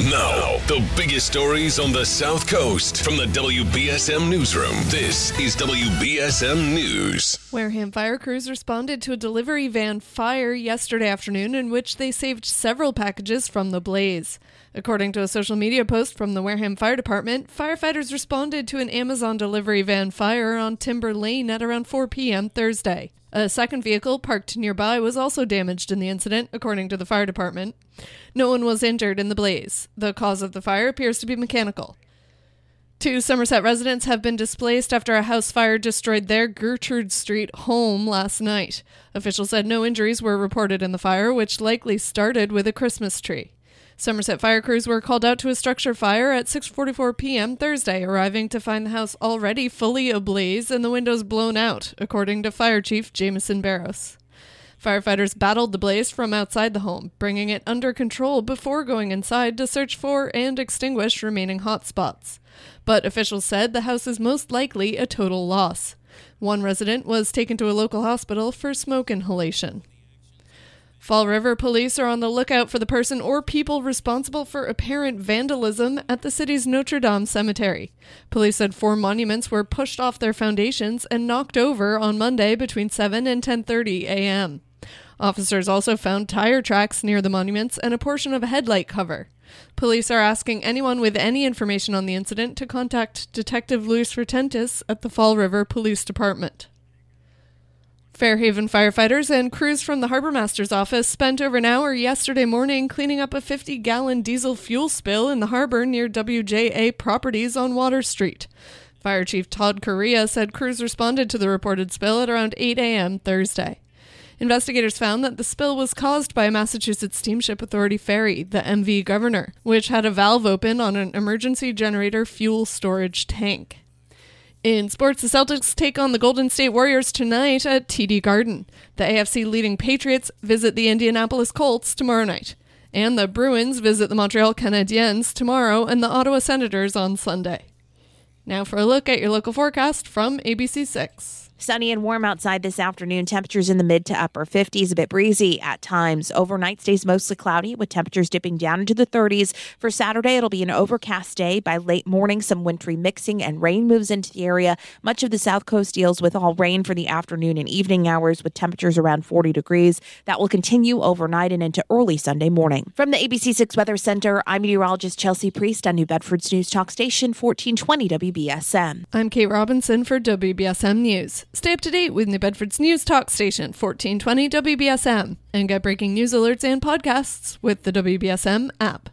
Now, the biggest stories on the South Coast from the WBSM Newsroom. This is WBSM News. Wareham fire crews responded to a delivery van fire yesterday afternoon in which they saved several packages from the blaze. According to a social media post from the Wareham Fire Department, firefighters responded to an Amazon delivery van fire on Timber Lane at around 4 p.m. Thursday. A second vehicle parked nearby was also damaged in the incident, according to the fire department. No one was injured in the blaze. The cause of the fire appears to be mechanical. Two Somerset residents have been displaced after a house fire destroyed their Gertrude Street home last night. Officials said no injuries were reported in the fire, which likely started with a Christmas tree. Somerset fire crews were called out to a structure fire at 6:44 p.m. Thursday, arriving to find the house already fully ablaze and the windows blown out, according to Fire Chief Jameson Barros. Firefighters battled the blaze from outside the home, bringing it under control before going inside to search for and extinguish remaining hot spots. But officials said the house is most likely a total loss. One resident was taken to a local hospital for smoke inhalation. Fall River police are on the lookout for the person or people responsible for apparent vandalism at the city's Notre Dame cemetery. Police said four monuments were pushed off their foundations and knocked over on Monday between 7 and 10:30 a.m. Officers also found tire tracks near the monuments and a portion of a headlight cover. Police are asking anyone with any information on the incident to contact Detective Luis Retentis at the Fall River Police Department. Fairhaven firefighters and crews from the Harbor Master's office spent over an hour yesterday morning cleaning up a 50 gallon diesel fuel spill in the harbor near WJA Properties on Water Street. Fire Chief Todd Correa said crews responded to the reported spill at around 8 a.m. Thursday. Investigators found that the spill was caused by a Massachusetts Steamship Authority ferry, the MV Governor, which had a valve open on an emergency generator fuel storage tank. In sports, the Celtics take on the Golden State Warriors tonight at TD Garden. The AFC leading Patriots visit the Indianapolis Colts tomorrow night. And the Bruins visit the Montreal Canadiens tomorrow and the Ottawa Senators on Sunday. Now for a look at your local forecast from ABC6. Sunny and warm outside this afternoon. Temperatures in the mid to upper 50s, a bit breezy at times. Overnight stays mostly cloudy with temperatures dipping down into the 30s. For Saturday, it'll be an overcast day. By late morning, some wintry mixing and rain moves into the area. Much of the south coast deals with all rain for the afternoon and evening hours with temperatures around 40 degrees. That will continue overnight and into early Sunday morning. From the ABC6 Weather Center, I'm meteorologist Chelsea Priest on New Bedford's News Talk Station 1420 WBSM. I'm Kate Robinson for WBSM News. Stay up to date with New Bedford's News Talk Station, 1420 WBSM, and get breaking news alerts and podcasts with the WBSM app.